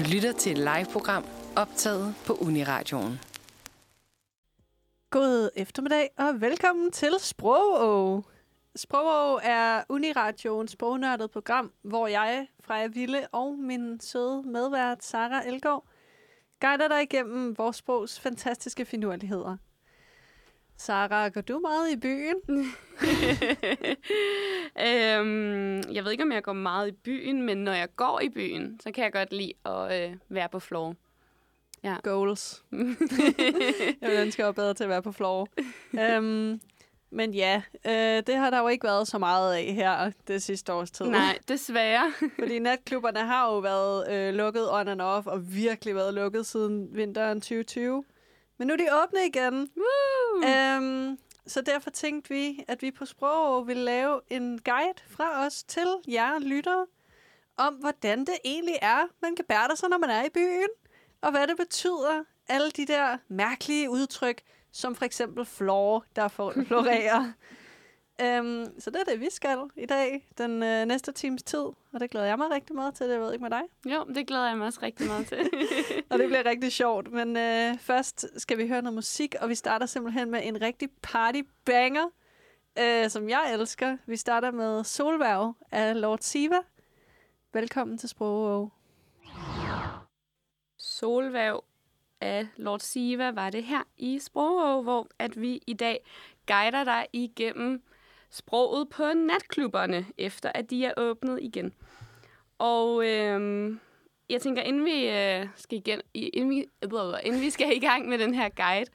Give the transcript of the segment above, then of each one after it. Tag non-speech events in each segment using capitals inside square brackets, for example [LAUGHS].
Du lytter til et live-program optaget på Uniradioen. God eftermiddag og velkommen til Sprogå. Sprogå er Uniradioens sprognørdet program, hvor jeg, Freja Ville og min søde medvært Sara Elgård guider dig igennem vores sprogs fantastiske finurligheder. Sara, går du meget i byen? [LAUGHS] [LAUGHS] øhm, jeg ved ikke, om jeg går meget i byen, men når jeg går i byen, så kan jeg godt lide at øh, være på floor. Ja. Goals. [LAUGHS] jeg vil ønske, at jeg var bedre til at være på floor. um, men ja, øh, det har der jo ikke været så meget af her det sidste års tid. Nej, desværre. Fordi natklubberne har jo været øh, lukket on and off, og virkelig været lukket siden vinteren 2020. Men nu er de åbne igen. Woo! Um, så derfor tænkte vi, at vi på Sprog vil lave en guide fra os til jer lyttere, om hvordan det egentlig er, man kan bære sig, når man er i byen, og hvad det betyder, alle de der mærkelige udtryk, som for eksempel floor, der [LAUGHS] florerer. Um, så det er det, vi skal i dag, den øh, næste times tid. Og det glæder jeg mig rigtig meget til. Det ved ikke med dig. Jo, det glæder jeg mig også rigtig meget til. [LAUGHS] og det bliver [LAUGHS] rigtig sjovt. Men øh, først skal vi høre noget musik, og vi starter simpelthen med en rigtig party banger, øh, som jeg elsker. Vi starter med Solværv af Lord Siva. Velkommen til Sprogå. Solværv af Lord Siva var det her i Sprogå, hvor at vi i dag guider dig igennem sproget på natklubberne, efter at de er åbnet igen. Og øhm, jeg tænker, inden vi, øh, skal igen, inden, vi, øh, inden vi skal i gang med den her guide,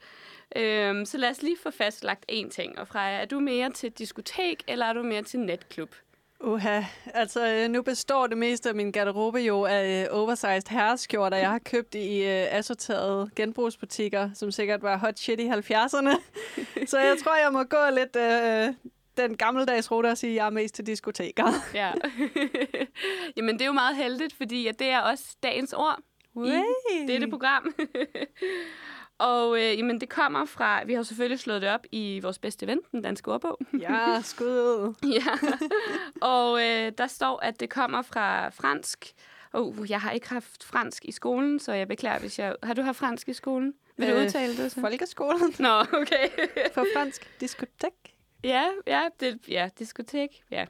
øhm, så lad os lige få fastlagt én ting. Og Freja, er du mere til diskotek, eller er du mere til netklub? Uha, altså øh, nu består det meste af min garderobe jo af øh, oversized herreskjorter, jeg har købt i øh, assorterede genbrugsbutikker, som sikkert var hot shit i 70'erne. [LAUGHS] så jeg tror, jeg må gå lidt øh, den gammeldags rute og sige, at jeg er mest til diskoteker. ja. [LAUGHS] Jamen, det er jo meget heldigt, fordi at det er også dagens ord Wey. i dette program. [LAUGHS] og øh, jamen, det kommer fra, vi har selvfølgelig slået det op i vores bedste ven, den danske ordbog. [LAUGHS] ja, skud ja. Og øh, der står, at det kommer fra fransk. Oh, jeg har ikke haft fransk i skolen, så jeg beklager, hvis jeg... Har du haft fransk i skolen? Vil øh, du udtale det så? Folkeskolen. Nå, okay. For fransk diskotek. Ja, ja, det, ja, diskotek, ja.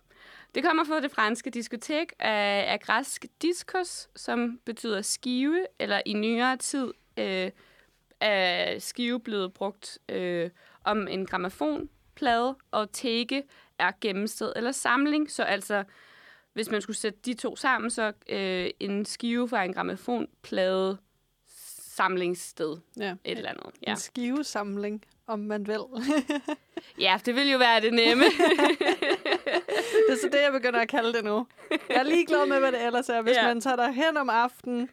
Det kommer fra det franske diskotek af, af græsk diskos, som betyder skive, eller i nyere tid øh, er skive blevet brugt øh, om en gramofonplade, og teke er gemmested eller samling. Så altså, hvis man skulle sætte de to sammen, så øh, en skive fra en gramofonplade samlingssted. Ja. Et eller andet. Ja. En skivesamling om man vil. [LAUGHS] ja, det vil jo være det nemme. [LAUGHS] det er så det, jeg begynder at kalde det nu. Jeg er lige glad med, hvad det ellers er. Hvis ja. man tager der hen om aftenen,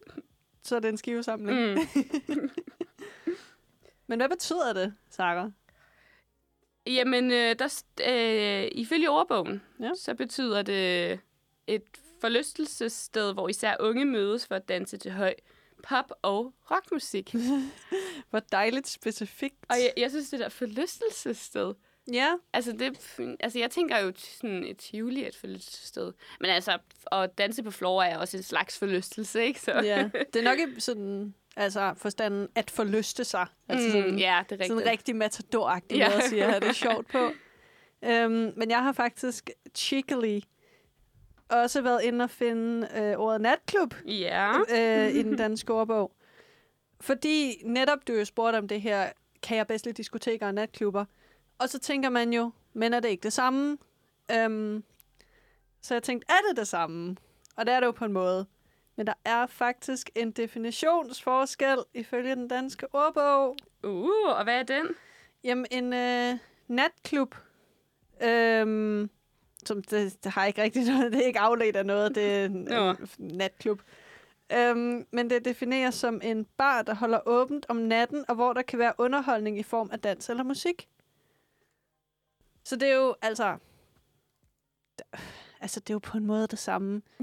så er det en skivesamling. Mm. [LAUGHS] Men hvad betyder det, Sarah? Jamen, øh, der, øh, ifølge ordbogen, ja. så betyder det et forlystelsessted, hvor især unge mødes for at danse til høj pop- og rockmusik. [LAUGHS] Hvor dejligt specifikt. Og jeg, jeg synes, det der forlystelsessted. Ja. Altså, det, altså, jeg tænker jo sådan et Tivoli et forlystelsessted. Men altså, at danse på floor er også en slags forlystelse, ikke? Så. Ja, [LAUGHS] det er nok sådan, altså forstanden at forlyste sig. Altså sådan, mm, ja, det er rigtigt. Sådan en rigtig matadoragtig ja. måde at sige, at det er sjovt på. Um, [LAUGHS] men jeg har faktisk cheekily også været inde og finde øh, ordet natklub ja. øh, i den [LAUGHS] danske ordbog. Fordi netop du jo spurgte om det her, kan jeg bedst lide diskoteker og natklubber? Og så tænker man jo, men er det ikke det samme? Um, så jeg tænkte, er det det samme? Og det er det jo på en måde. Men der er faktisk en definitionsforskel ifølge den danske ordbog. Uh, og hvad er den? Jamen, en øh, natklub. Øhm, som det, det har ikke rigtig noget, det er ikke afledt af noget, det er en, en natklub. Øhm, men det defineres som en bar, der holder åbent om natten, og hvor der kan være underholdning i form af dans eller musik. Så det er jo, altså... Altså, det er jo på en måde det samme. [LAUGHS]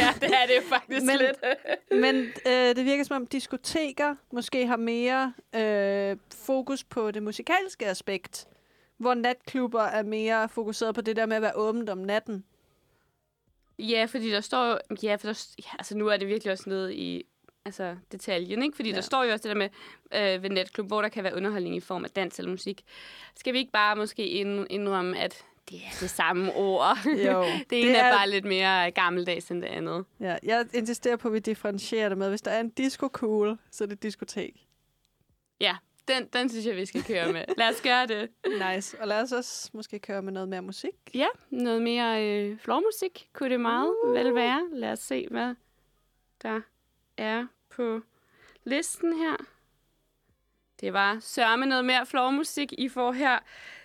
ja, det er det jo faktisk men, lidt. [LAUGHS] men øh, det virker som om diskoteker måske har mere øh, fokus på det musikalske aspekt, hvor natklubber er mere fokuseret på det der med at være åbent om natten. Ja, fordi der står ja, for der, ja, altså nu er det virkelig også nede i altså, detaljen, ikke? Fordi ja. Ja. der står jo også det der med øh, ved netklub, hvor der kan være underholdning i form af dans eller musik. Skal vi ikke bare måske ind, indrømme, at det er det samme ord? Jo, [LAUGHS] det ene det er, er- bare lidt mere gammeldags end det andet. Ja, jeg insisterer på, at vi differentierer det med, hvis der er en disco-cool, så er det diskotek. Ja, den, den synes jeg, vi skal køre med. Lad os gøre det. Nice. Og lad os også måske køre med noget mere musik. Ja, noget mere øh, flormusik kunne det meget uh. vel være. Lad os se, hvad der er på listen her. Det var sørme noget mere flormusik, I får her.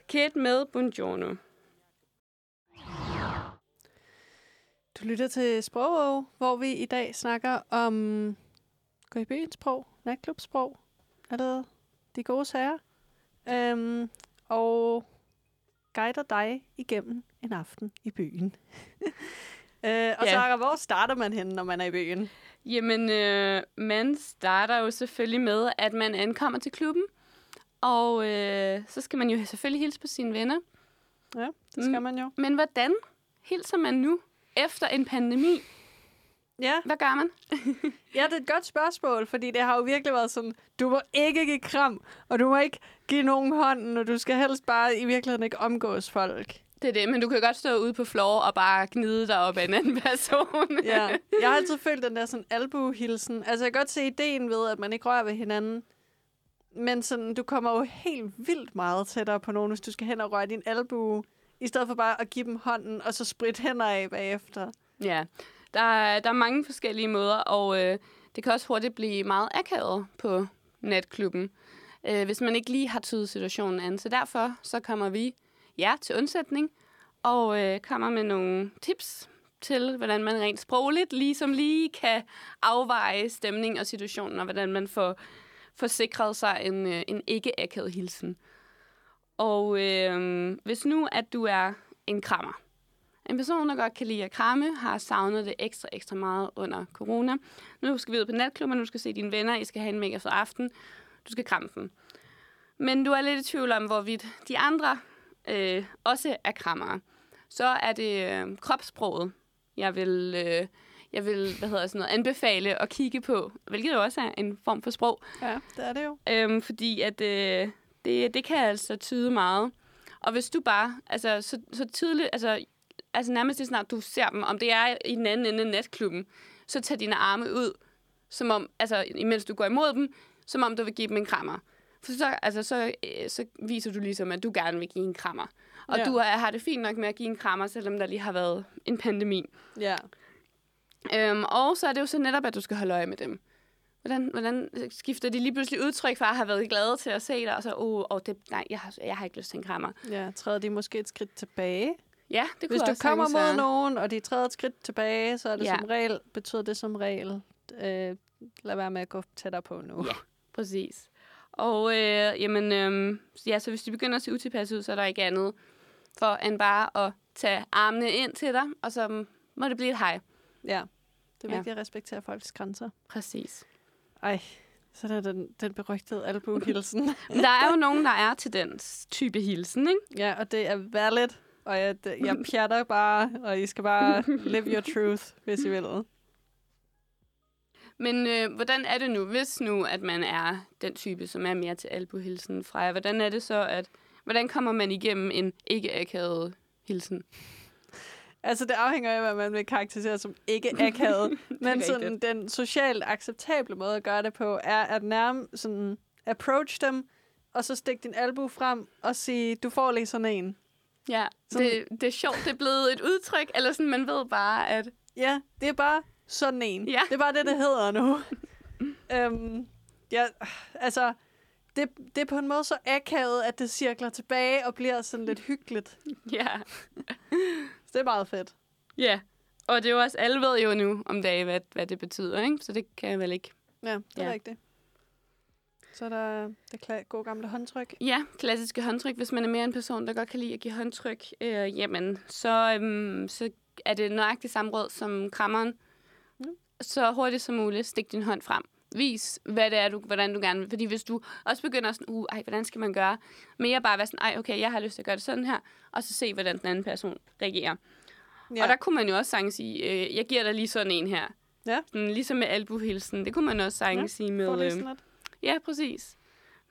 Kate med Buongiorno. Du lytter til Sprog, hvor vi i dag snakker om gå i byen sprog, natklubsprog, er det de gode sager, øhm, og guider dig igennem en aften i byen. [LAUGHS] øh, og Ja. Sarah, hvor starter man henne, når man er i byen? Jamen, øh, man starter jo selvfølgelig med, at man ankommer til klubben. Og øh, så skal man jo selvfølgelig hilse på sine venner. Ja, det skal man jo. Men hvordan hilser man nu efter en pandemi? Ja, Hvad gør man? ja, det er et godt spørgsmål, fordi det har jo virkelig været sådan, du må ikke give kram, og du må ikke give nogen hånden, og du skal helst bare i virkeligheden ikke omgås folk. Det er det, men du kan godt stå ude på floor og bare gnide dig op af en anden person. [LAUGHS] Ja, jeg har altid [LAUGHS] følt den der sådan albuehilsen. Altså, jeg kan godt se ideen ved, at man ikke rører ved hinanden. Men sådan, du kommer jo helt vildt meget tættere på nogen, hvis du skal hen og røre din albue, i stedet for bare at give dem hånden, og så spritte hænder af bagefter. Ja, der der er mange forskellige måder, og øh, det kan også hurtigt blive meget akavet på natklubben, øh, hvis man ikke lige har tydet situationen an. Så derfor så kommer vi jer til undsætning og øh, kommer med nogle tips til, hvordan man rent sprogligt ligesom lige kan afveje stemning og situationen, og hvordan man får, får sikret sig en, øh, en ikke-akavet hilsen. Og øh, hvis nu, at du er en krammer, en person, der godt kan lide at kramme, har savnet det ekstra, ekstra meget under corona. Nu skal vi ud på natklubben, du skal se dine venner, I skal have en mega fed aften. Du skal kramme dem. Men du er lidt i tvivl om, hvorvidt de andre øh, også er krammere. Så er det øh, kropssproget, jeg vil, øh, jeg vil hvad hedder sådan noget, anbefale at kigge på, hvilket jo også er en form for sprog. Ja, det er det jo. Øhm, fordi at øh, det, det kan altså tyde meget. Og hvis du bare, altså så, så tydeligt, altså, altså nærmest lige snart du ser dem, om det er i den anden ende af natklubben, så tag dine arme ud, som om, altså imens du går imod dem, som om du vil give dem en krammer. For så, altså, så, øh, så viser du ligesom, at du gerne vil give en krammer. Og Ja. du har det fint nok med at give en krammer, selvom der lige har været en pandemi. Ja. Øhm, og så er det jo så netop, at du skal holde øje med dem. Hvordan, hvordan skifter de lige pludselig udtryk fra at have været glade til at se dig, og så, oh, oh det, nej, jeg har, jeg har ikke lyst til en krammer. Ja, træder de måske et skridt tilbage. Ja, det kunne Hvis du også kommer mod være. nogen, og de træder et skridt tilbage, så er det Ja. som regel, betyder det som regel, øh, lad være med at gå tættere på nu. Ja. Præcis. Og øh, jamen, øh, ja, så hvis de begynder at se utilpas ud, så er der ikke andet for end bare at tage armene ind til dig, og så må det blive et hej. ja. Det er Ja. vigtigt at respektere folks grænser. Præcis. Ej, så er der den, den berygtede albuehilsen. Men [LAUGHS] der er jo nogen, der er til den type hilsen, ikke? ja, og det er valid. Og jeg, jeg pjatter bare, og I skal bare [LAUGHS] live your truth, hvis I vil. Men øh, hvordan er det nu, hvis nu, at man er den type, som er mere til albuhilsen fra jer? Hvordan er det så, at... Hvordan kommer man igennem en ikke-akavet hilsen? Altså, det afhænger af, hvad man vil karakterisere som ikke akavet. [LAUGHS] Men sådan, rigtigt. den socialt acceptable måde at gøre det på, er at nærme sådan, approach dem, og så stikke din albu frem og sige, du får lige sådan en. Ja, Sådan- det, det er sjovt, det er blevet et udtryk, eller sådan, man ved bare, at... Ja, det er bare sådan en. Ja. Det er bare det, det hedder nu. [LAUGHS] øhm, ja, altså, det, det er på en måde så akavet, at det cirkler tilbage og bliver sådan lidt hyggeligt. Ja, [LAUGHS] Så det er meget fedt. ja. Og det er jo også, alle ved jo nu om dagen, hvad, hvad det betyder, ikke? Så det kan jeg vel ikke. Ja, det er Ja. rigtigt. Så er der det gode gamle håndtryk. Ja, klassiske håndtryk. Hvis man er mere en person, der godt kan lide at give håndtryk, øh, jamen, så, øhm, så er det nøjagtigt samme råd som krammeren. Mm. Så hurtigt som muligt, stik din hånd frem. Vis, hvad det er, du, hvordan du gerne vil. Fordi hvis du også begynder sådan, uh, ej, hvordan skal man gøre? Mere bare være sådan, ej, okay, jeg har lyst til at gøre det sådan her, og så se, hvordan den anden person reagerer. Ja. Og der kunne man jo også sagtens sige, øh, jeg giver dig lige sådan en her. Ja. Sådan, ligesom med albuhilsen. Det kunne man også sagtens sige med... Øh. Ja, præcis.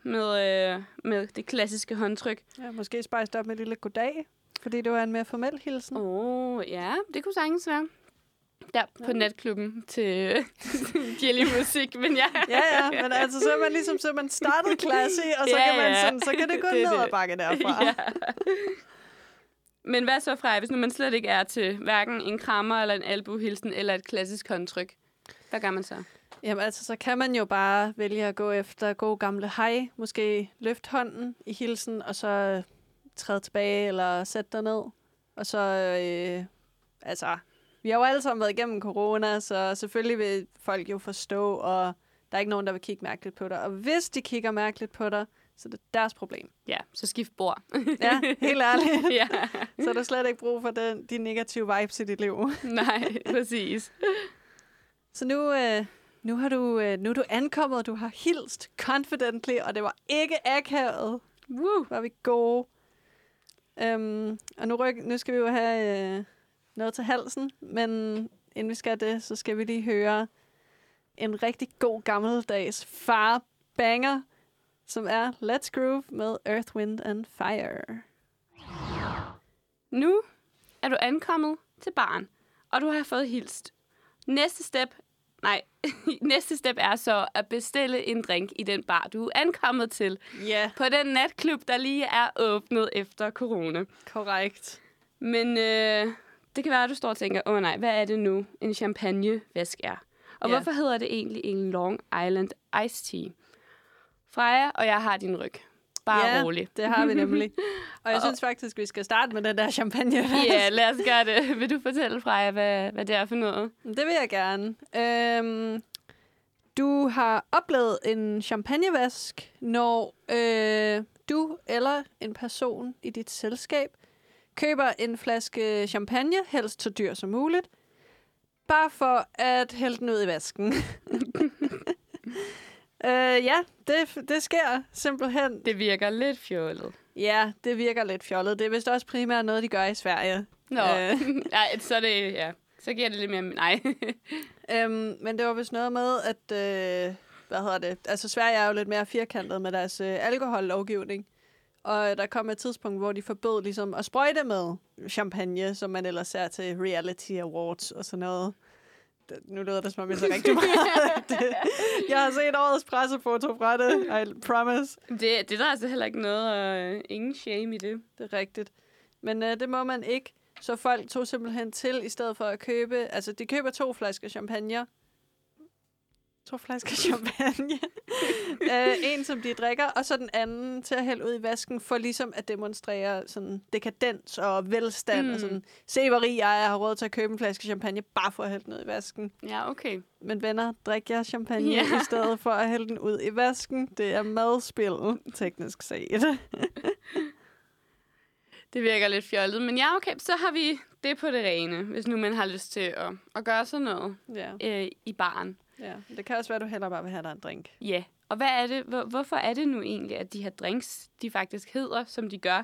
Med, øh, med det klassiske håndtryk. Ja, måske spejst op med et lille goddag, fordi det var en mere formel hilsen. Åh, oh, ja, det kunne sagtens være. Der på Ja. natklubben til [LAUGHS] Jelly Musik, men ja. Ja, ja, men altså, så er man ligesom, så man startet [LAUGHS] klasse, og så, Ja, kan man sådan, så kan det gå [LAUGHS] Det ned det. ad bakke derfra. ja. Men hvad så, Freja, hvis nu man slet ikke er til hverken en krammer eller en albuhilsen eller et klassisk håndtryk? Hvad gør man så? Jamen altså, så kan man jo bare vælge at gå efter god gamle hej. Måske løft hånden i hilsen, og så øh, træde tilbage eller sætte dig ned. Og så, øh, altså, vi har jo alle sammen været igennem corona, så selvfølgelig vil folk jo forstå, og der er ikke nogen, der vil kigge mærkeligt på dig. Og hvis de kigger mærkeligt på dig, så er det deres problem. Ja, så skift bord. Ja, helt ærligt. [LAUGHS] ja, Så er der slet ikke brug for den, de negative vibes i dit liv. nej, præcis. Så nu, øh, nu, har du, øh, nu er du ankommet, og du har hilst confidently, og det var ikke akavet. Woo. Var vi gode. Um, og nu, ryk, nu skal vi jo have øh, noget til halsen, men inden vi skal det, så skal vi lige høre en rigtig god gammeldags far banger, som er Let's Groove med Earth, Wind and Fire. Nu er du ankommet til barn, og du har fået hilst. Næste step, nej, [LAUGHS] næste step er så at bestille en drink i den bar, du er ankommet til. Ja, yeah, På den natklub, der lige er åbnet efter corona. korrekt. Men øh, det kan være, at du står og tænker, åh oh, nej, hvad er det nu, en champagnevæsk er? Og Ja. hvorfor hedder det egentlig en Long Island Iced Tea? Freja og jeg har din ryg. Bare Ja. rolig. Det har vi [LAUGHS] nemlig. Og jeg Og- synes faktisk, vi skal starte med den der champagne. Ja, [LAUGHS] lad os gøre det. Vil du fortælle, Freja, hvad, hvad det er for noget? Det vil jeg gerne. Øhm, du har oplevet en champagnevask, når øh, du eller en person i dit selskab køber en flaske champagne, helst så dyr som muligt, bare for at hælde den ud i vasken. [LAUGHS] øh, ja, det, det sker simpelthen. Det virker lidt fjollet. Ja, det virker lidt fjollet. Det er vist også primært noget, de gør i Sverige. Nå, Øh. [LAUGHS] Nej, så det, ja. Så giver det lidt mere... Nej. [LAUGHS] Øhm, men det var vist noget med, at... Øh, hvad hedder det? Altså, Sverige er jo lidt mere firkantet med deres øh, alkohollovgivning. Og der kom et tidspunkt, hvor de forbød ligesom at sprøjte med champagne, som man ellers ser til reality awards og sådan noget. Nu lyder det, som om jeg så rigtig meget. det, [LAUGHS] jeg har set årets pressefoto fra det, I promise. det, det er der altså heller ikke noget, og øh, ingen shame i det. Det er rigtigt. Men øh, det må man ikke. Så folk tog simpelthen til, i stedet for at købe... Altså, de køber to flasker champagne. To flasker champagne. [LAUGHS] øh, en, som de drikker, og så den anden til at hælde ud i vasken, for ligesom at demonstrere sådan dekadens og velstand. Mm. Og sådan, se hvor rig jeg er, har råd til at købe en flaske champagne, bare for at hælde den ud i vasken. Ja, okay. Men venner, drik jer champagne Ja. i stedet for at hælde den ud i vasken. Det er madspil, teknisk set. [LAUGHS] Det virker lidt fjollet. Men ja, okay, så har vi det på det rene, hvis nu man har lyst til at, at gøre sådan noget ja. øh, i baren. Ja, det kan også være, at du heller bare vil have dig en drink. Ja, og hvad er det, hvor, hvorfor er det nu egentlig, at de her drinks, de faktisk hedder, som de gør?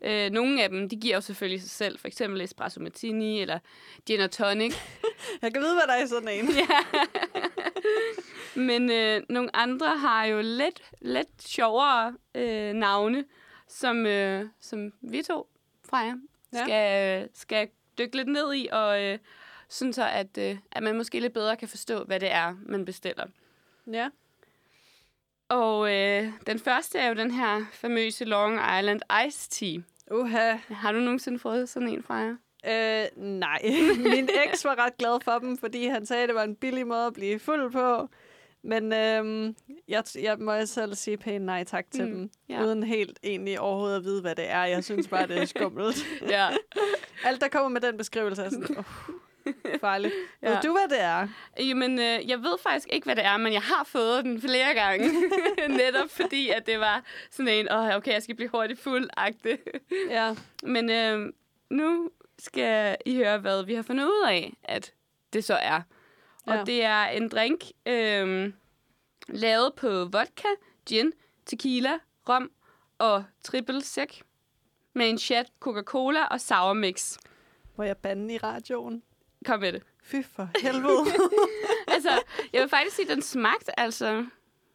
Øh, nogle af dem, de giver jo selvfølgelig sig selv, for eksempel espresso martini eller gin og tonic. [LAUGHS] Jeg kan vide, hvad der er i sådan en. [LAUGHS] ja. Men øh, nogle andre har jo lidt, lidt sjovere øh, navne, som, øh, som vi to, Freja, Ja. skal, skal dykke lidt ned i, og øh, sådan så, at, øh, at man måske lidt bedre kan forstå, hvad det er, man bestiller. Ja. Og øh, den første er jo den her famøse Long Island Iced Tea. Uha. Har du nogensinde fået sådan en fra jer? Øh, nej. [LAUGHS] Min eks var ret glad for dem, fordi han sagde, at det var en billig måde at blive fuld på. Men øhm, jeg, jeg må selv sige pænt nej tak til Mm, dem, ja. uden helt egentlig overhovedet at vide, hvad det er. Jeg synes bare, det er skummelt. [LAUGHS] Ja. Alt, der kommer med den beskrivelse, er sådan, oh, [LAUGHS] farligt. Ja. Ved du, hvad det er? Jamen, øh, jeg ved faktisk ikke, hvad det er, men jeg har fået den flere gange. [LAUGHS] Netop fordi, at det var sådan en, åh, okay, jeg skal blive hurtigt fuld -agtig. Ja. Men øh, nu skal I høre, hvad vi har fundet ud af, at det så er. Og Ja. det er en drink øh, lavet på vodka, gin, tequila, rom og triple sec med en chat Coca-Cola og sour mix. Må jeg bande i radioen? Kom med det. Fy for helvede. [LAUGHS] altså, jeg vil faktisk sige, at den smagte, altså,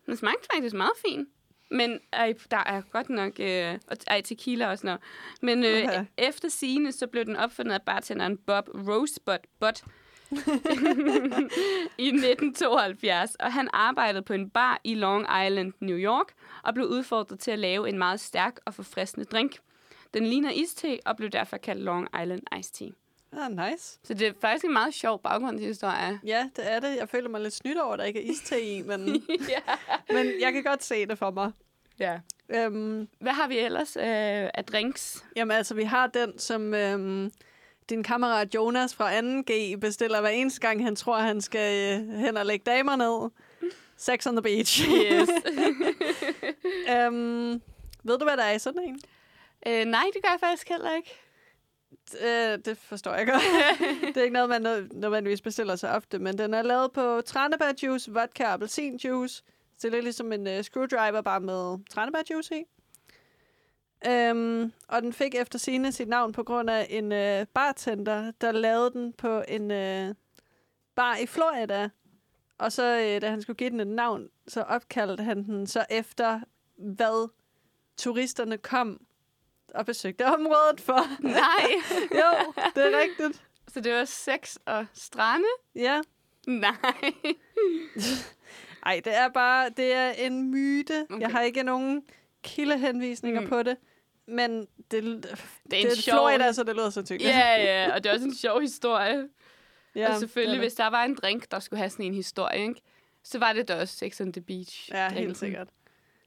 den smagte faktisk meget fin. Men ej, der er godt nok øh, og- ej, tequila og sådan noget. Men øh, Okay. efter sigende, så blev den opfundet af bartenderen Bob Rosebud Butt [LAUGHS] i 1972. Og han arbejdede på en bar i Long Island, New York, og blev udfordret til at lave en meget stærk og forfriskende drink. Den ligner iste og blev derfor kaldt Long Island Iced Tea. Ah, nice. Så det er faktisk en meget sjov baggrundshistorie. Ja, det er det. Jeg føler mig lidt snydt over, at der ikke er iste i, men, [LAUGHS] ja. men jeg kan godt se det for mig. ja. Øhm, Hvad har vi ellers øh, af drinks? jamen altså, vi har den, som øhm, din kammerat Jonas fra 2G bestiller hver eneste gang, han tror, han skal øh, hen og lægge damer ned. Sex on the beach. Yes. [LAUGHS] [LAUGHS] øhm, ved du, hvad der er i sådan en? øh, nej, det gør jeg faktisk heller ikke. Øh, det forstår jeg godt. [LAUGHS] det er ikke noget, man nødvendigvis bestiller så ofte, men den er lavet på tranebærjuice, vodka og appelsinjuice. Så det er lidt ligesom en uh, screwdriver, bare med tranebærjuice i. Øhm, og den fik efter sine sit navn på grund af en uh, bartender, der lavede den på en uh, bar i Florida. Og så, uh, da han skulle give den et navn, så opkaldte han den så efter, hvad turisterne kom og besøgte området for. Nej. [LAUGHS] Jo, det er rigtigt. Så det var sex og strande? Ja. Nej. [LAUGHS] Ej, det er bare, det er en myte. Okay. Jeg har ikke nogen kildehenvisninger mm. På det. Men det, Det er det en er sjov... Florida, så det lyder sandsynligt. Ja, ja, og det er også en sjov historie. ja og selvfølgelig, hvis der var en drink, der skulle have sådan en historie, ikke? så var det da også Sex on the Beach. Ja, drinken. helt sikkert.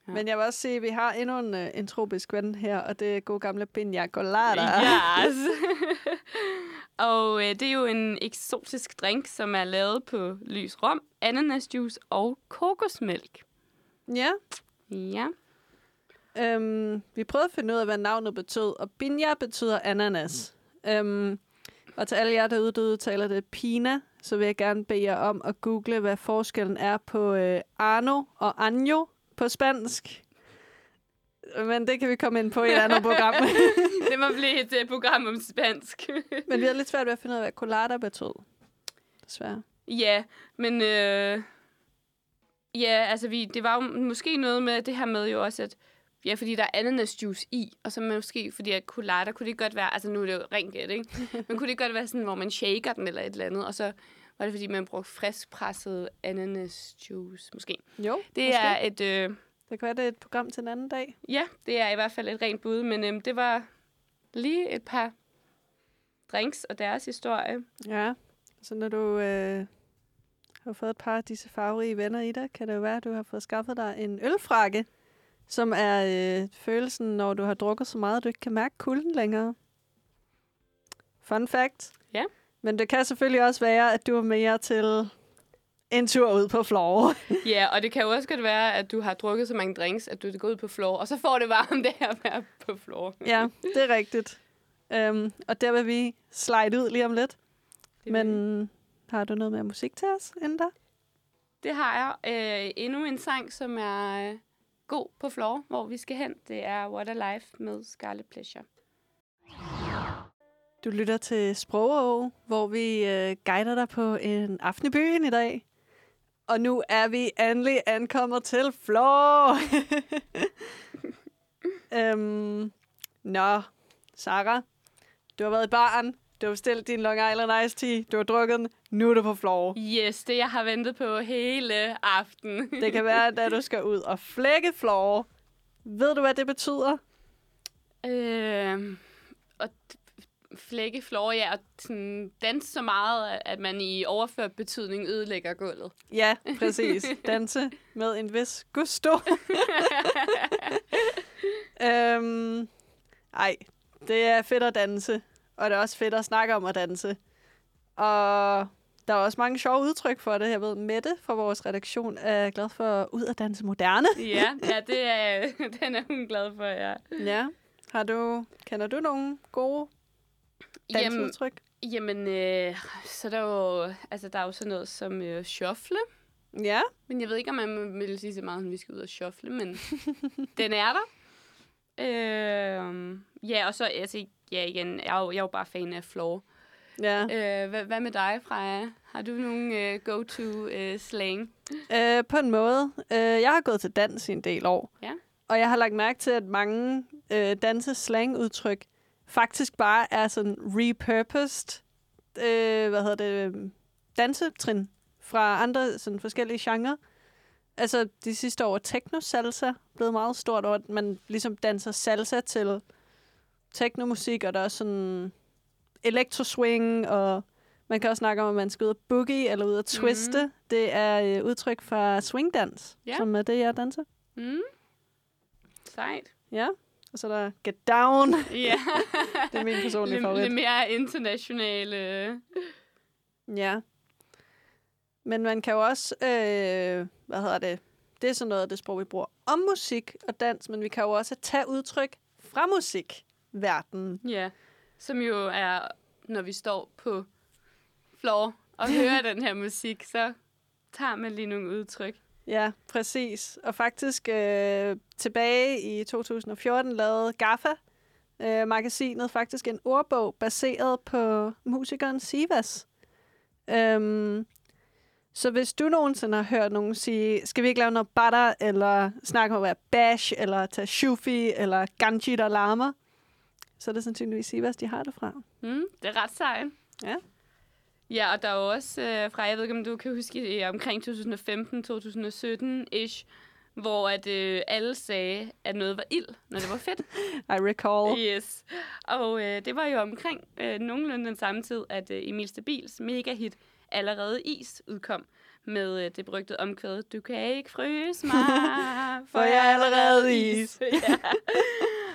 Ja. Men jeg vil også sige, at vi har endnu en, uh, en tropisk ven her, og det er god gamle Piña Colada. Yes. [LAUGHS] [LAUGHS] og øh, det er jo en eksotisk drink, som er lavet på lys rom, ananasjuice og kokosmælk. ja. Ja. Øhm, vi prøvede at finde ud af, hvad navnet betød, og Piña betyder ananas. Øhm, og til alle jer derude, der udtaler det Pina, så vil jeg gerne bede jer om at google, hvad forskellen er på øh, Arno og Año på spansk. Men det kan vi komme ind på i et andet program. [LAUGHS] det må blive et uh, program om spansk. [LAUGHS] Men vi har lidt svært ved at finde ud af, hvad colada betød. Desværre. ja, men... Øh, ja, altså, vi, det var jo måske noget med det her med jo også, at Ja, fordi der er ananasjuice i, og så måske, fordi at colada, kunne det godt være, altså nu er det jo rent gæt, ikke? [LAUGHS] Men kunne det godt være sådan, hvor man shaker den eller et eller andet, og så var det, fordi man brugte friskpresset ananasjuice, måske. Jo, Det måske. er et, øh, Det kan være, det er et program til en anden dag. ja, det er i hvert fald et rent bud, men øh, det var lige et par drinks og deres historie. Ja, så når du øh, har fået et par af disse farverige venner i dig, kan det jo være, at du har fået skaffet dig en ølfrakke, som er øh, følelsen, når du har drukket så meget, at du ikke kan mærke kulden længere. Fun fact. Ja. Men det kan selvfølgelig også være, at du er mere til en tur ud på floor. [LAUGHS] Ja, og det kan jo også godt være, at du har drukket så mange drinks, at du går ud på floor, og så får det varmt [LAUGHS] det her at være på floor. ja, det er rigtigt. Um, og der vil vi slide ud lige om lidt. Det Men har du noget mere musik til os inden da? Det har jeg. Øh, endnu en sang, som er øh, god på floor, hvor vi skal hen. Det er What a Life med Scarlet Pleasure. Du lytter til Sprogå, hvor vi øh, guider dig på en aften i byen i dag. Og nu er vi endelig ankommet til Flor. [LAUGHS] øhm, nå, Sarah, du har været i baren. Du har bestilt din Long Island Iced Tea. Du har drukket den. Nu er du på Flor. Yes, det jeg har ventet på hele aften. [LAUGHS] Det kan være, at du skal ud og flække Flor. Ved du, hvad det betyder? øh, og flække floor, ja, og sådan danse så meget, at man i overført betydning ødelægger gulvet. Ja, [LAUGHS] præcis. Danse med en vis gusto. [LAUGHS] øhm, ej, det er fedt at danse, og det er også fedt at snakke om at danse. Og der er også mange sjove udtryk for det. Jeg ved, Mette fra vores redaktion er glad for ud at danse moderne. ja, ja, det er, [LAUGHS] den er hun glad for, ja. Ja. Har du, kender du nogle gode Jamen, danseudtryk? jamen øh, så er der jo, altså, der er jo sådan noget som øh, shuffle. Ja. Men jeg ved ikke, om man vil sige så meget, at vi skal ud og shuffle, men [LAUGHS] den er der. Øh, ja, og så, altså, ja igen, jeg er jo, jeg er jo bare fan af floor. Ja. Øh, hvad, hvad med dig, Freja? Har du nogen øh, go-to øh, slang? Øh, på en måde. Øh, jeg har gået til dans i en del år. Ja. Og jeg har lagt mærke til, at mange øh, danse-slang-udtryk faktisk bare er sådan repurposed, øh, hvad hedder det, øh, dansetrin fra andre sådan forskellige genrer. Altså, de sidste år techno-salsa blevet meget stort, og man ligesom danser salsa til technomusik, og der er sådan elektroswing, og man kan også snakke om, at man skal ud og boogie eller ud og twiste. Mhm. Mm. Det er øh, udtryk fra swingdans, Ja. som er det, jeg danser. Mm. Sejt. Ja, og så er der Get Down. Ja. [LAUGHS] Det er min personlige favorit. lidt mere internationale. Ja. Men man kan jo også, øh, hvad hedder det, det er sådan noget af det sprog, vi bruger om musik og dans, men vi kan jo også tage udtryk fra musikverdenen. Ja. Som jo er, når vi står på floor og [LAUGHS] hører den her musik, så tager man lige nogle udtryk. Ja, præcis. Og faktisk øh, tilbage i 2014 lavede GAFFA, øh, magasinet, faktisk en ordbog baseret på musikeren Sivas. Øhm, så hvis du nogensinde har hørt nogen sige, skal vi ikke lave noget butter, eller snakke om at være bash, eller tage shufi, eller ganji, der larmer, så er det sandsynligvis Sivas, de har det fra. Mm, det er ret sejt. Ja. Ja, og der er jo også øh, fra, jeg ved ikke, om du kan huske, i omkring 2015-2017-ish, hvor at øh, alle sagde, at noget var ild, når det var fedt. [LAUGHS] I recall. Yes. Og øh, det var jo omkring øh, nogenlunde den samme tid, at øh, Emil Stabils mega-hit Allerede Is udkom med øh, det berygtede omkvæd, Du kan ikke fryse mig, [LAUGHS] For jeg er allerede is. [LAUGHS] ja.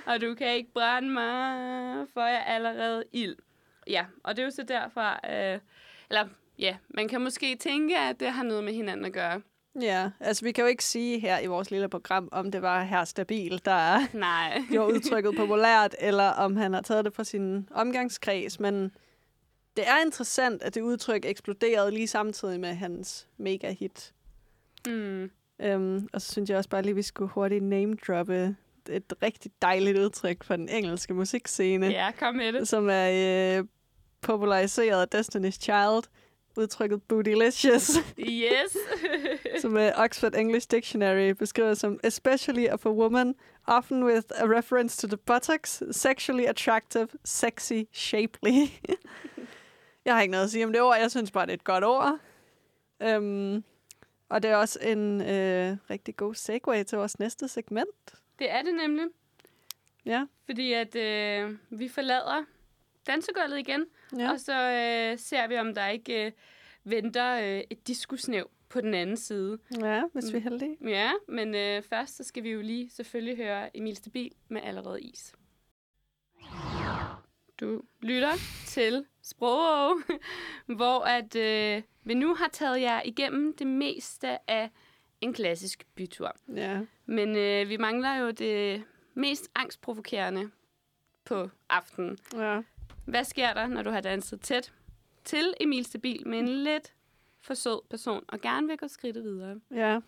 Og du kan ikke brænde mig, for jeg er allerede ild. Ja, og det er jo så derfra, øh, eller ja, man kan måske tænke, at det har noget med hinanden at gøre. Ja, altså vi kan jo ikke sige her i vores lille program, om det var her stabil, der Nej. [LAUGHS] gjorde udtrykket populært, eller om han har taget det fra sin omgangskreds, men det er interessant, at det udtryk eksploderede lige samtidig med hans mega-hit. Mm. Um, og så synes jeg også bare lige, at vi skulle hurtigt name-droppe et rigtig dejligt udtryk fra den engelske musikscene, Ja, kom med det. som er øh, populariseret af Destiny's Child, udtrykket bootylicious, Yes. [LAUGHS] som uh, Oxford English Dictionary beskriver som especially of a woman, often with a reference to the buttocks, sexually attractive, sexy, shapely. [LAUGHS] jeg har ikke noget at sige om det ord, jeg synes bare, det er et godt ord. Um, og det er også en øh, rigtig god segue til vores næste segment. det er det nemlig. Ja. Fordi at øh, vi forlader dansegulvet igen, Ja. og så øh, ser vi, om der ikke øh, venter øh, et diskusnæv på den anden side. ja, hvis vi er heldige. Ja, men øh, først så skal vi jo lige selvfølgelig høre Emil Stabil med Allerede Is. Du lytter til Sprog, [LAUGHS] hvor at øh, vi nu har taget jer igennem det meste af en klassisk bytur. Ja. Men øh, vi mangler jo det mest angstprovokerende på aftenen. ja. Hvad sker der, når du har danset tæt til Emil Stabil med en lidt for sød person, og gerne vil gå skridtet videre? Ja.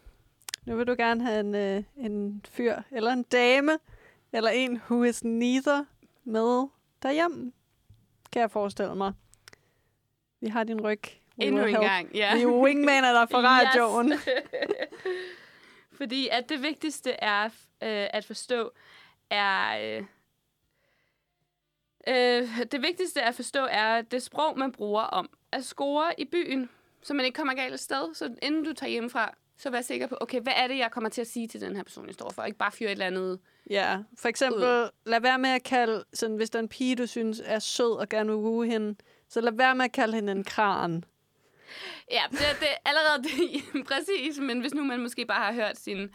Nu vil du gerne have en, øh, en fyr, eller en dame, eller en who is neither med derhjemme, kan jeg forestille mig. Vi har din ryg. We Endnu en gang, ja. Vi er wingmaner der for radioen. Yes. [LAUGHS] Fordi at det vigtigste er øh, at forstå, er... Øh, øh, det vigtigste at forstå er det sprog, man bruger om at score i byen, så man ikke kommer galt af sted. Så inden du tager hjemmefra, så vær sikker på, okay, hvad er det, jeg kommer til at sige til den her person, jeg står for? Ikke bare fyre et eller andet... Ja, for eksempel, lad være med at kalde, sådan, hvis der er en pige, du synes er sød og gerne vil woo hende, så lad være med at kalde hende en kran. Ja, det, det er allerede det, [LAUGHS] præcis. Men hvis nu man måske bare har hørt sine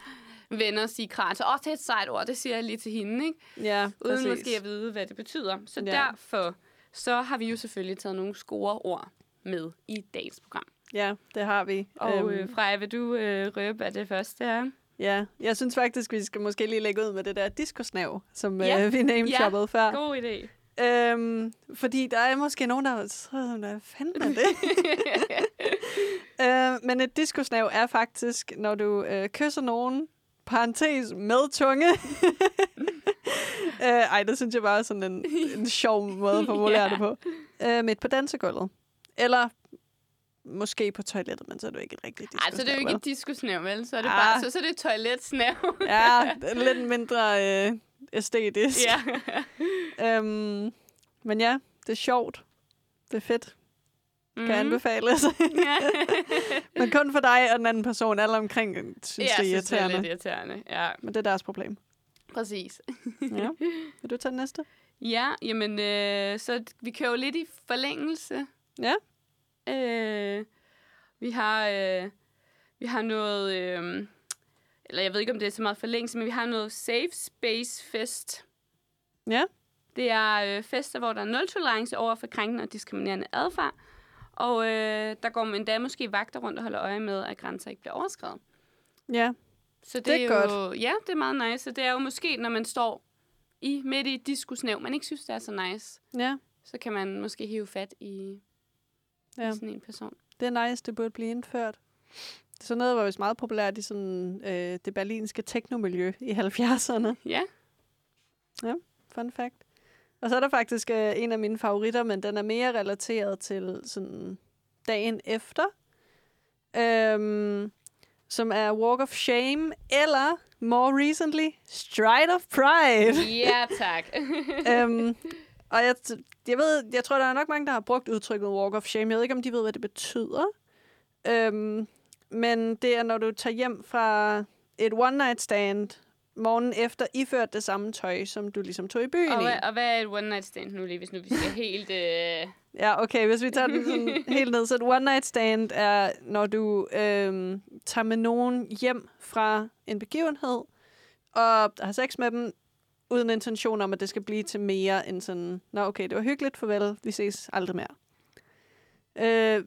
venner sige kran, så også det er et sejt ord, det siger jeg lige til hende, ikke? Ja, Uden præcis. måske at vide, hvad det betyder. Så Ja. ja. derfor så har vi jo selvfølgelig taget nogle scoreord med i dagens program. Ja, det har vi. Og Øhm, øh, Freja, vil du øh, røbe, hvad det første er? Ja, jeg synes faktisk, vi skal måske lige lægge ud med det der disco-snav, som Ja. øh, vi name-shoppede før. God idé. Øhm, fordi der er måske nogen, der er sådan, hvad fanden er det? [LAUGHS] [LAUGHS] øh, men et disco-snav er faktisk, når du øh, kysser nogen, parentes med tunge, [LAUGHS] Øh, ej, det synes jeg bare er sådan en, en sjov måde at formulere [LAUGHS] Ja. det på. Øh, midt på dansegulvet. Eller måske på toilettet, men så er det jo ikke et rigtigt Ej, så er det jo ikke et diskusnæv, vel? Så er det Ah. bare, så, så er det et toiletsnæv. Ja, lidt mindre øh, æstetisk. ja. [LAUGHS] Øhm, men ja, det er sjovt. Det er fedt. Kan Mhm. anbefales. ja, [LAUGHS] men kun for dig og den anden person. Alle omkring synes, ja det er synes, det er irriterende. lidt irriterende. Ja, Men det er deres problem. præcis. Ja. [LAUGHS] Vil du tage den næste? Ja, jamen, øh, så vi kører jo lidt i forlængelse. Ja. Øh, vi har, øh, vi har noget, øh, eller jeg ved ikke, om det er så meget forlængelse, men vi har noget Safe Space Fest. Ja. Det er øh, fester, hvor der er nul-tolerance over for krænkende og diskriminerende adfærd. Og øh, der går endda måske vagter rundt og holder øje med, at grænser ikke bliver overskrevet. Ja. Så det, Det er er, jo, Ja, det er meget nice. Og det er jo måske, når man står i midt i et diskusnæv, man ikke synes, det er så nice, Ja. så kan man måske hive fat i, ja. Ja. i sådan en person. Det er nice, det burde blive indført. Sådan noget var vist meget populært i sådan, øh, det berlinske teknomiljø i 70'erne. Ja. Fun fact. Og så er der faktisk øh, en af mine favoritter, men den er mere relateret til sådan dagen efter. Øhm, som er Walk of Shame, eller more recently, Stride of Pride. Ja, tak. [LAUGHS] øhm, og jeg, jeg ved, jeg tror, der er nok mange, der har brugt udtrykket Walk of Shame. Jeg ved ikke, om de ved, hvad det betyder. Øhm, men det er, når du tager hjem fra et one-night stand morgen efter, iført det samme tøj, som du ligesom tog i byen og, i. hvad, og hvad er et one night stand nu lige, hvis nu vi skal helt... Øh... Ja, okay, hvis vi tager den sådan [LAUGHS] helt ned. Så et one-night stand er, når du øhm, tager med nogen hjem fra en begivenhed, og har sex med dem, uden intention om, at det skal blive til mere end sådan, nå okay, det var hyggeligt, farvel, vi ses aldrig mere. Øh,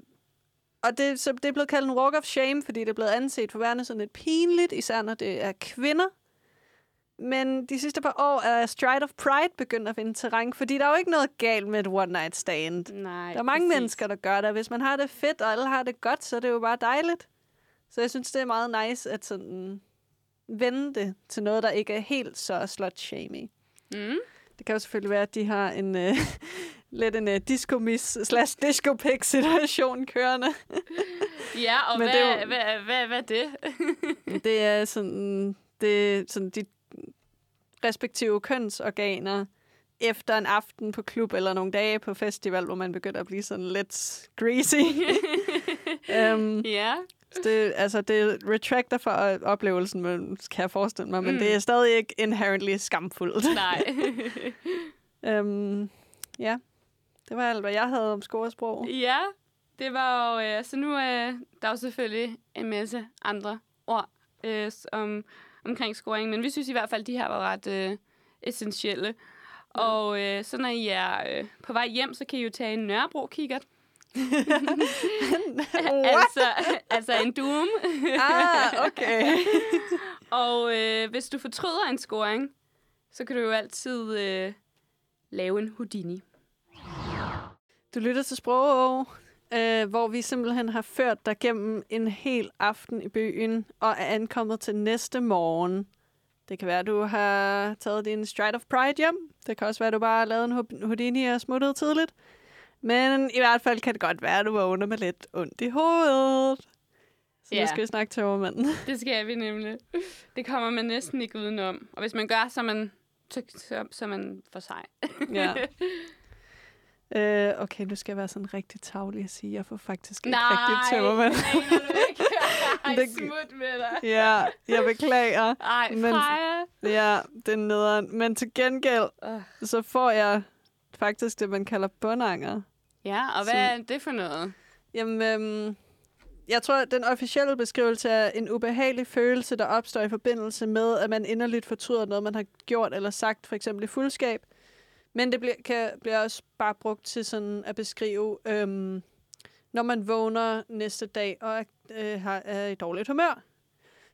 og det, så det er blevet kaldt en walk of shame, fordi det er blevet anset for værende sådan lidt pinligt, især når det er kvinder. Men de sidste par år er Stride of Pride begyndt at finde terræn, fordi der er jo ikke noget galt med et one-night stand. Nej, Der er mange præcis. mennesker, der gør det. Hvis man har det fedt, og alle har det godt, så er det jo bare dejligt. Så jeg synes, det er meget nice at sådan vende det til noget, der ikke er helt så slut-shamey. Mm. Det kan jo selvfølgelig være, at de har en øh, [LAUGHS] lidt en uh, disco-miss slash disco situation kørende. [LAUGHS] Ja, og Men hvad, det er jo- hvad, hvad, hvad er det? [LAUGHS] det er sådan, det sådan de respektive kønsorganer efter en aften på klub eller nogle dage på festival, hvor man begynder at blive sådan lidt greasy. um, [LAUGHS] ja. det, altså, det retracter fra oplevelsen, men, kan jeg forestille mig, men Mm. det er stadig ikke inherently skamfuldt. Nej. um, [LAUGHS] ja, det var alt, hvad jeg havde om scoresprog. ja, det var jo... Øh, så nu er der er jo selvfølgelig en masse andre ord øh, s- om, omkring scoring, men vi synes i hvert fald, at de her var ret øh, essentielle. Og øh, så når I er øh, på vej hjem, så kan I jo tage en Nørrebro-kikkert. [LAUGHS] altså, altså en doom. ah, okay. [LAUGHS] Og øh, hvis du fortryder en scoring, så kan du jo altid øh, lave en Houdini. Du lytter til Sprog, øh, hvor vi simpelthen har ført dig gennem en hel aften i byen og er ankommet til næste morgen. Det kan være, at du har taget din Stride of Pride hjem. Det kan også være, at du bare har lavet en Houdini og smuttet tidligt. Men i hvert fald kan det godt være, at du vågner med lidt ondt i hovedet. Så Ja. nu skal vi snakke til overmanden. [LAUGHS] Det skal vi nemlig. Det kommer man næsten ikke udenom. Og hvis man gør, så er man, så, så, man for sig. ja. [LAUGHS] Øh, okay, nu skal jeg være sådan rigtig tavlig og sige, jeg får faktisk ikke Nej, rigtig tømmermand. nej, nu er du ikke. [LAUGHS] Ej, Det- smut med dig. ja, jeg beklager. Ej, Men- Freja. Ja, det er nederen. Men til gengæld, så får jeg faktisk det, man kalder bundanger. Ja, og hvad er det for noget? Jamen, øhm, jeg tror, at den officielle beskrivelse er en ubehagelig følelse, der opstår i forbindelse med, at man inderligt fortryder noget, man har gjort eller sagt, for eksempel i fuldskab. Men det bliver, kan, bliver også bare brugt til sådan at beskrive, øhm, når man vågner næste dag og er, øh, har, er i dårligt humør.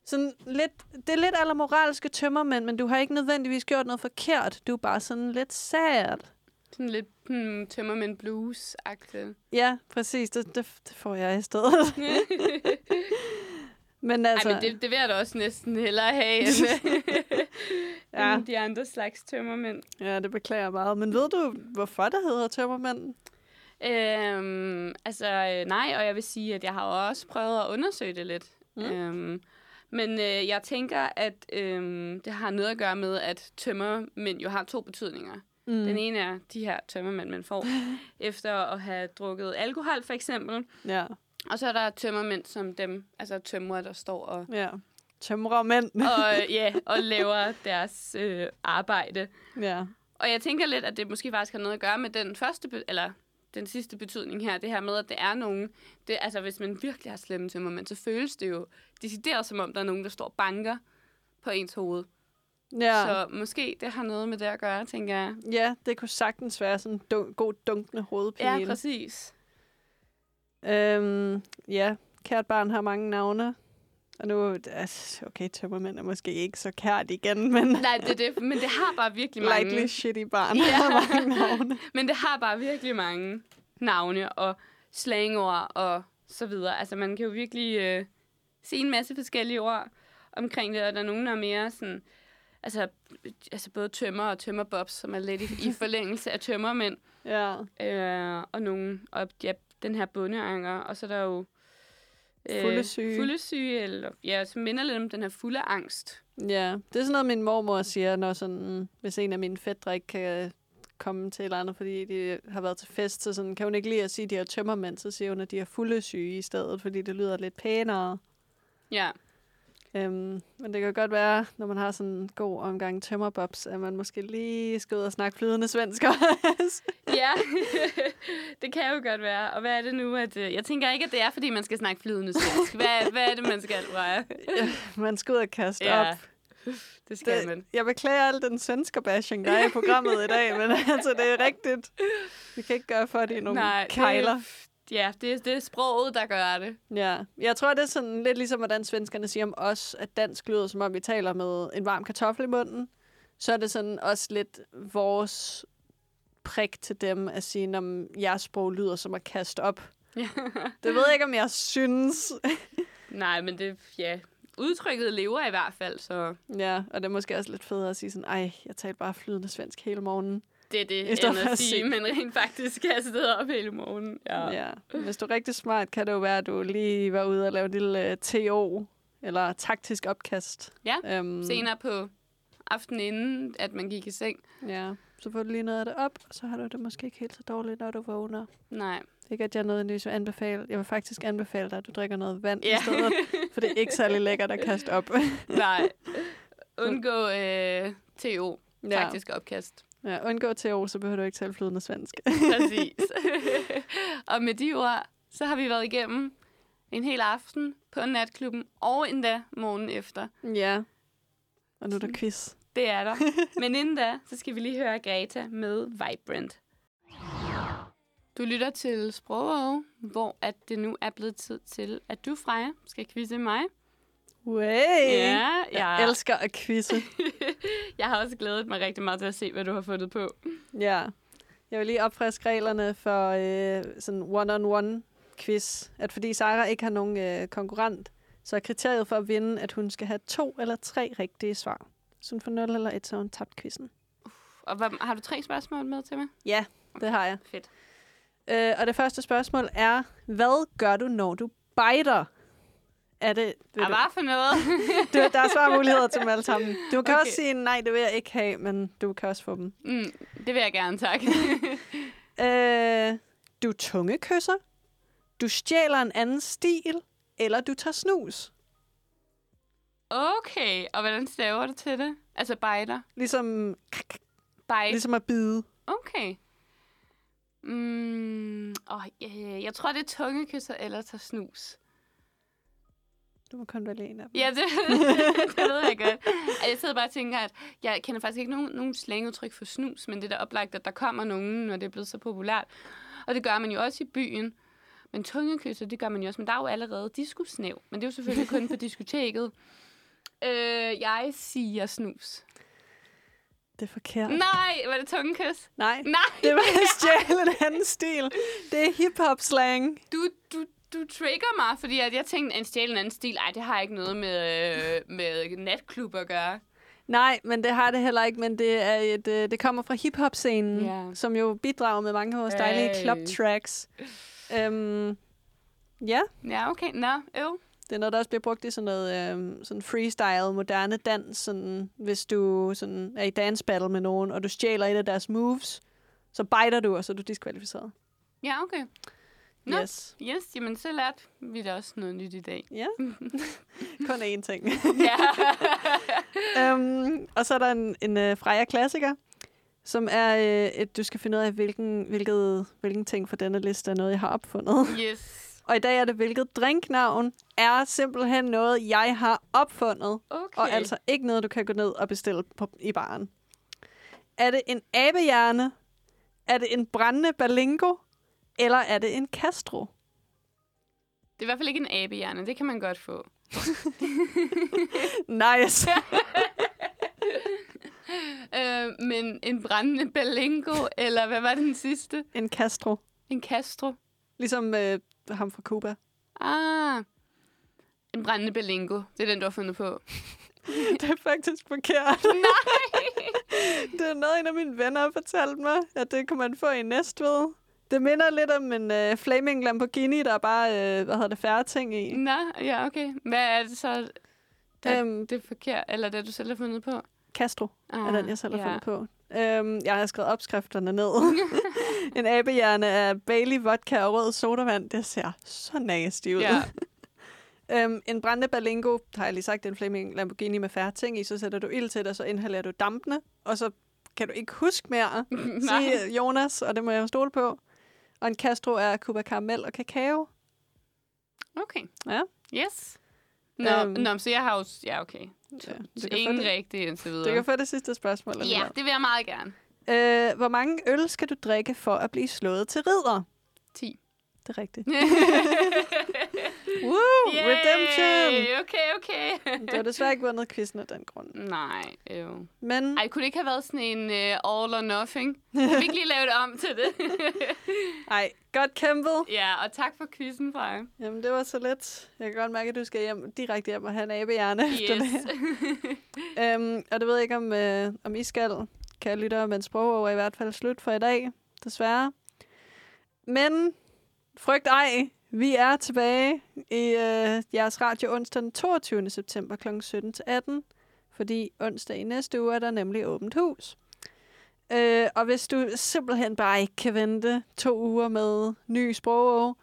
Sådan lidt, det er lidt aller moralske tømmermænd, men du har ikke nødvendigvis gjort noget forkert. Du er bare sådan lidt sad. Sådan lidt hmm, tømmermænd blues-agtigt. Ja, præcis. Det, det, det får jeg i stedet. [LAUGHS] [LAUGHS] Men altså, Ej, men det, det vil jeg da også næsten hellere have, [LAUGHS] end, Ja. end de andre slags tømmermænd. ja, det beklager jeg meget. Men ved du, hvorfor det hedder tømmermænd? Øhm, altså, øh, nej, og jeg vil sige, at jeg har også prøvet at undersøge det lidt. Mm. Øhm, men øh, jeg tænker, at øhm, det har noget at gøre med, at tømmermænd jo har to betydninger. Mm. Den ene er de her tømmermænd, man får [LAUGHS] efter at have drukket alkohol, for eksempel. Ja, Og så er der tømmermænd som dem, altså tømrer, der står og, ja. Tømrermænd. og, [LAUGHS] ja, og laver deres øh, arbejde. ja. Og jeg tænker lidt, at det måske faktisk har noget at gøre med den første, eller den sidste betydning her, det her med, at det er nogen, det, altså hvis man virkelig har slemme tømmermænd, så føles det jo decideret som om, der er nogen, der står og banker på ens hoved. Ja. Så måske det har noget med det at gøre, tænker jeg. ja, det kunne sagtens være sådan en dun- god dunkende hovedpine. Ja, præcis. Øhm, ja, kært barn har mange navne. Og nu, altså, okay, tømmermænd er måske ikke så kært igen, men Nej, det er det, men det har bare virkelig mange. likely shitty barn Ja. har mange navne. [LAUGHS] Men det har bare virkelig mange navne og slangord og så videre. Altså, man kan jo virkelig øh, se en masse forskellige ord omkring det, og der er nogen, der er mere sådan... Altså, altså både tømmer og tømmerbobs, som er lidt i, i [LAUGHS] forlængelse af tømmermænd. Ja, Øh, og nogle, og ja, den her bundeanger, og så er der jo... Fuldesyge. Fuldesyge, eller ja, som minder lidt om den her fulde angst. ja. Det er sådan noget, min mormor siger, når sådan, hvis en af mine fædre ikke kan komme til eller andet, fordi de har været til fest, så sådan, kan hun ikke lide at sige, at de har tømmermænd, så siger hun, at de har fulde syge i stedet, fordi det lyder lidt pænere. Ja, Øhm, men det kan godt være, når man har sådan en god omgang tømmerbobs, at man måske lige skal ud og snakke flydende svensk også. [LAUGHS] Ja, [LAUGHS] det kan jo godt være. Og hvad er det nu? At, øh, jeg tænker ikke, at det er, fordi man skal snakke flydende svensk. Hvad, hvad er det, man skal, Freja? man skal ud og kaste Ja, op. det skal Det, man. jeg beklager al den svensker bashing, der er i programmet i dag, men [LAUGHS] altså, det er rigtigt. Vi kan ikke gøre for det i nogle Nej, kejler. Det, ja, det, er- det er sproget, der gør det. Ja, jeg tror, det er sådan lidt ligesom, hvordan svenskerne siger om os, at dansk lyder, som om vi taler med en varm kartoffel i munden. Så er det sådan også lidt vores prik til dem at sige, om jeres sprog lyder som at kaste op. Ja. [LAUGHS] Det ved jeg ikke, om jeg synes. Nej, men det, ja, udtrykket lever i hvert fald, så ja, og det er måske også lidt federe at sige sådan, ej, jeg talte bare flydende svensk hele morgenen. Det er I det, stedet end for at sige, men rent faktisk kastet op hele morgen. Ja. Ja. ja. Hvis du er rigtig smart, kan det jo være, at du lige var ude og lave en lille uh, TO, eller taktisk opkast. Ja, Um, Senere på aftenen inden, at man gik i seng. Ja, så får du lige noget af det op, og så har du det måske ikke helt så dårligt, når du vågner. Nej. Ikke, at jeg nødvendigvis vil anbefale. Jeg vil faktisk anbefale dig, at du drikker noget vand Ja. i stedet, [LAUGHS] for det er ikke særlig lækkert at kaste op. Nej. [LAUGHS] Undgå øh, TO, ja. taktisk opkast. Ja, undgå TO, så behøver du ikke tale flydende svensk. [LAUGHS] Præcis. [LAUGHS] og med de ord, så har vi været igennem en hel aften på natklubben, og endda morgen efter. ja. Og nu er der quiz. Det er der. [LAUGHS] Men inden da, så skal vi lige høre Greta med Vibrant. Du lytter til Sprog, hvor at det nu er blevet tid til, at du, Freja, skal quizze mig. Way! Ja, Jeg ja. elsker at quizze. [LAUGHS] Jeg har også glædet mig rigtig meget til at se, hvad du har fundet på. ja. Jeg vil lige opfriske reglerne for øh, sådan one-on-one quiz. At fordi Sara ikke har nogen øh, konkurrent, så er kriteriet for at vinde, at hun skal have to eller tre rigtige svar. Så hun får 0 eller 1, så hun tabt quizzen. Og hvad, har du tre spørgsmål med til mig? Ja, det har jeg. Fedt. Øh, og det første spørgsmål er, hvad gør du, når du biter? Er det... Ah, du, hvad for noget? [LAUGHS] du, der er svarmuligheder til dem alle sammen. Du kan Okay. også sige, nej, det vil jeg ikke have, men du kan også få dem. mm, det vil jeg gerne, tak. [LAUGHS] Øh, du tungekysser, du stjæler en anden stil, eller du tager snus. okay, og hvordan staver du til det? Altså bejder? Ligesom, Bite. ligesom at bide. Okay. Mm, åh, øh, jeg tror, det er tungekysser eller tager snus. Du må kun vælge en af dem. Ja, det, [LAUGHS] det ved jeg godt. Jeg sidder bare og tænker, at jeg kender faktisk ikke nogen, nogen slangudtryk for snus, men det er da oplagt, at der kommer nogen, når det er blevet så populært. Og det gør man jo også i byen. Men tungekysser, det gør man jo også. Men der er jo allerede diskusnæv. Men det er jo selvfølgelig kun på [LAUGHS] diskoteket. Øh, jeg siger snus. Det er forkert. Nej, var det tungekys? Nej, Nej, det var at stjæle en [LAUGHS] anden stil. Det er hip-hop slang. du, du, du trigger mig, fordi at jeg tænkte, en stjæle en anden stil, ej, det har ikke noget med, øh, med natklub at gøre. Nej, men det har det heller ikke, men det, er et, øh, det kommer fra hip-hop-scenen, Ja. som jo bidrager med mange af vores dejlige Hey. club tracks. Øhm, ja, Ja, okay. Nå, øv. det er noget, der også bliver brugt i sådan noget øhm, sådan freestyle, moderne dans. Sådan, hvis du sådan, er i dance battle med nogen, og du stjæler et af deres moves, så biter du, og så er du diskvalificeret. Ja, okay. Nå. Yes. Yes, jamen så lærte vi da også noget nyt i dag. Ja, [LAUGHS] kun én ting. [LAUGHS] ja. [LAUGHS] øhm, og så er der en, en uh, Freja klassiker, som er øh, et, du skal finde ud af, hvilken, hvilket, hvilken ting for denne liste er noget, jeg har opfundet. yes. Og i dag er det, hvilket drinknavn er simpelthen noget, jeg har opfundet. Okay. Og altså ikke noget, du kan gå ned og bestille på, i baren. Er det en abehjerne? Er det en brændende balingo? Eller er det en Castro? Det er i hvert fald ikke en abehjerne. Det kan man godt få. [LAUGHS] Nice. [LAUGHS] Øh, men en brændende balingo, eller hvad var den sidste? en Castro. En Castro. Ligesom øh, ham fra Cuba. Ah. En brændende balingo. Det er den, du har fundet på. [LAUGHS] Det er faktisk forkert. Nej! Det er noget, en af mine venner har fortalt mig, at det kunne man få i Næstved. Det minder lidt om en øh, Flaming Lamborghini, der er bare, øh, hvad hedder det, færre ting i. Nå, ja, okay. Hvad er det så, der, Øhm, det er forkert, eller det, du selv har fundet på? Castro Ah, er den, jeg selv har ja. fundet på. Øhm, jeg har skrevet opskrifterne ned. [LAUGHS] en abehjerne af Bailey vodka og rød sodavand. Det ser så nasty ud. Ja. [LAUGHS] øhm, en brændende balingo, har jeg lige sagt, det er en Flaming Lamborghini med færre ting i. Så sætter du ild til det, og så inhalerer du dampene. Og så kan du ikke huske mere, [LAUGHS] Nej. sige Jonas, og det må jeg jo stole på. Og en Castro er Cuba Caramel og kakao. Okay. Ja. Yes. Nå, Øhm. nå, så jeg har jo... Ja, okay. Ja, Så du, kan ingen det, rigtige indtil videre. du kan få det sidste spørgsmål. Ja, alligevel. det vil jeg meget gerne. Øh, hvor mange øl skal du drikke for at blive slået til ridder? 10. Det er rigtigt. [LAUGHS] Woo! Yay! Redemption! Okay, okay. Du har desværre ikke vundet quizzen af den grund. Nej, øv. Men Ej, kunne det ikke have været sådan en uh, all or nothing? Kan vi ikke lige lave det om til det? [LAUGHS] ej, godt kæmpet. ja, og tak for quizzen, Freja. Jamen, det var så let. Jeg kan godt mærke, at du skal hjem, direkte hjem og have en abehjerne efter det. Yes. [LAUGHS] Øhm, og det ved jeg ikke, om, øh, om I skal, kan lytte, men sprog er i hvert fald slut for i dag, desværre. Men frygt ej, vi er tilbage i øh, jeres radio onsdag den 22. september kl. 17-18, fordi onsdag i næste uge er der nemlig åbent hus. Øh, og hvis du simpelthen bare ikke kan vente to uger med ny sprog,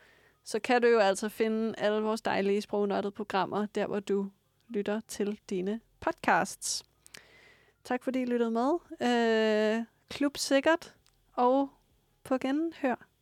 så kan du jo altså finde alle vores dejlige sprognottede programmer, der hvor du lytter til dine podcasts. Tak fordi I lyttede med. Øh, klub sikkert, og på genhør.